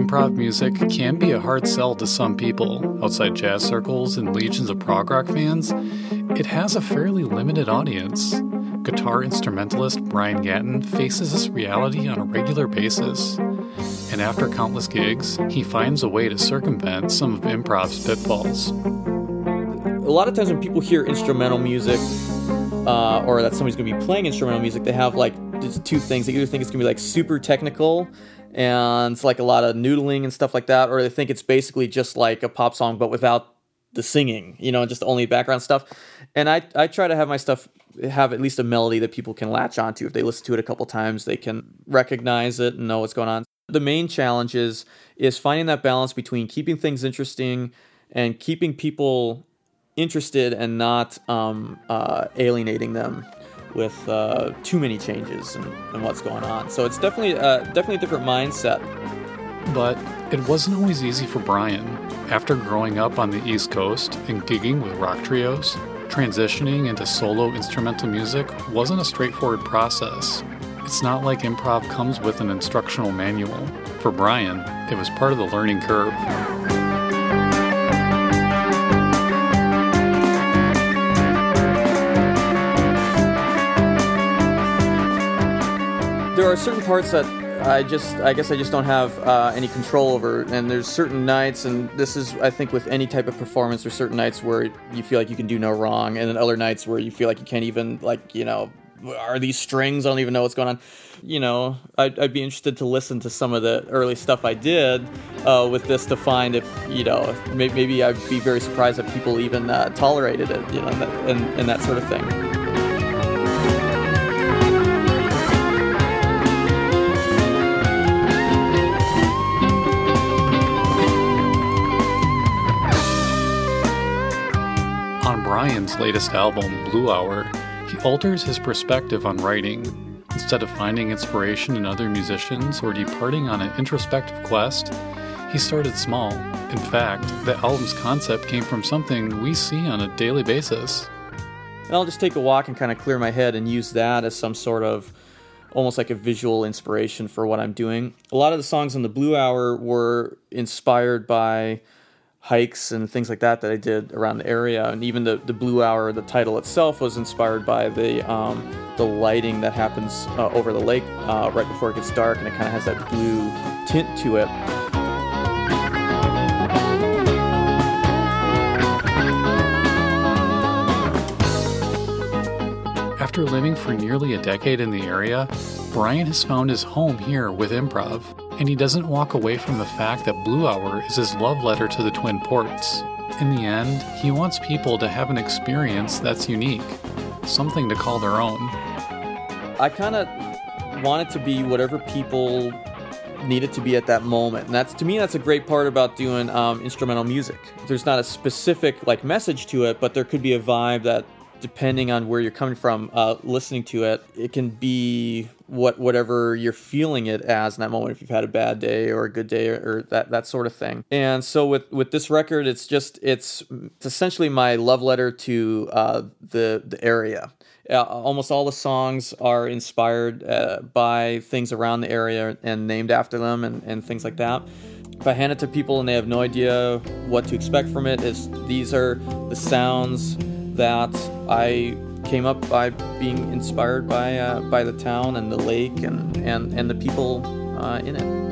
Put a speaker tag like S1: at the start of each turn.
S1: improv music can be a hard sell to some people outside jazz circles and legions of prog rock fans, it has a fairly limited audience. Guitar instrumentalist Brian Gatton faces this reality on a regular basis. And after countless gigs, he finds a way to circumvent some of improv's pitfalls.
S2: A lot of times when people hear instrumental music, uh, or that somebody's going to be playing instrumental music, they have like two things. They either think it's going to be like super technical and it's like a lot of noodling and stuff like that, or they think it's basically just like a pop song but without the singing, you know, just only background stuff. And I, I try to have my stuff have at least a melody that people can latch onto. If they listen to it a couple times, they can recognize it and know what's going on. The main challenge is is finding that balance between keeping things interesting and keeping people interested and not um, uh, alienating them with uh, too many changes and, and, what's going on. So it's definitely uh, definitely a different mindset.
S1: But it wasn't always easy for Brian. After growing up on the East Coast and gigging with rock trios, transitioning into solo instrumental music wasn't a straightforward process. It's not like improv comes with an instructional manual. For Brian, it was part of the learning curve.
S2: There are certain parts that I just, I guess I just don't have uh, any control over. And there's certain nights, and this is, I think, with any type of performance, there's certain nights where you feel like you can do no wrong, and then other nights where you feel like you can't even, like, you know, are these strings? I don't even know what's going on. You know, I'd, I'd be interested to listen to some of the early stuff I did uh, with this to find if, you know, maybe I'd be very surprised that people even uh, tolerated it, you know, and, and that sort of thing.
S1: Brian's latest album, Blue Hour, he alters his perspective on writing. Instead of finding inspiration in other musicians or departing on an introspective quest, he started small. In fact, the album's concept came from something we see on a daily basis.
S2: And I'll just take a walk and kind of clear my head and use that as some sort of almost like a visual inspiration for what I'm doing. A lot of the songs on the Blue Hour were inspired by hikes and things like that that I did around the area. And even the, the Blue Hour, the title itself, was inspired by the um, the lighting that happens uh, over the lake uh, right before it gets dark, and it kind of has that blue tint to it.
S1: After living for nearly a decade in the area, Brian has found his home here with improv and he doesn't walk away from the fact that Blue Hour is his love letter to the Twin Ports. In the end, he wants people to have an experience that's unique, something to call their own.
S2: I kind of want it to be whatever people need it to be at that moment and that's to me that's a great part about doing um, instrumental music there's not a specific like message to it but there could be a vibe that depending on where you're coming from, uh, listening to it, it can be what whatever you're feeling it as in that moment. If you've had a bad day or a good day or, or that that sort of thing. And so with with this record, it's just it's, it's essentially my love letter to uh, the the area. Uh, almost all the songs are inspired uh, by things around the area and named after them and, and things like that if I hand it to people and they have no idea what to expect from it, is these are the sounds that I came up by being inspired by uh, by the town and the lake and and and the people uh, in it.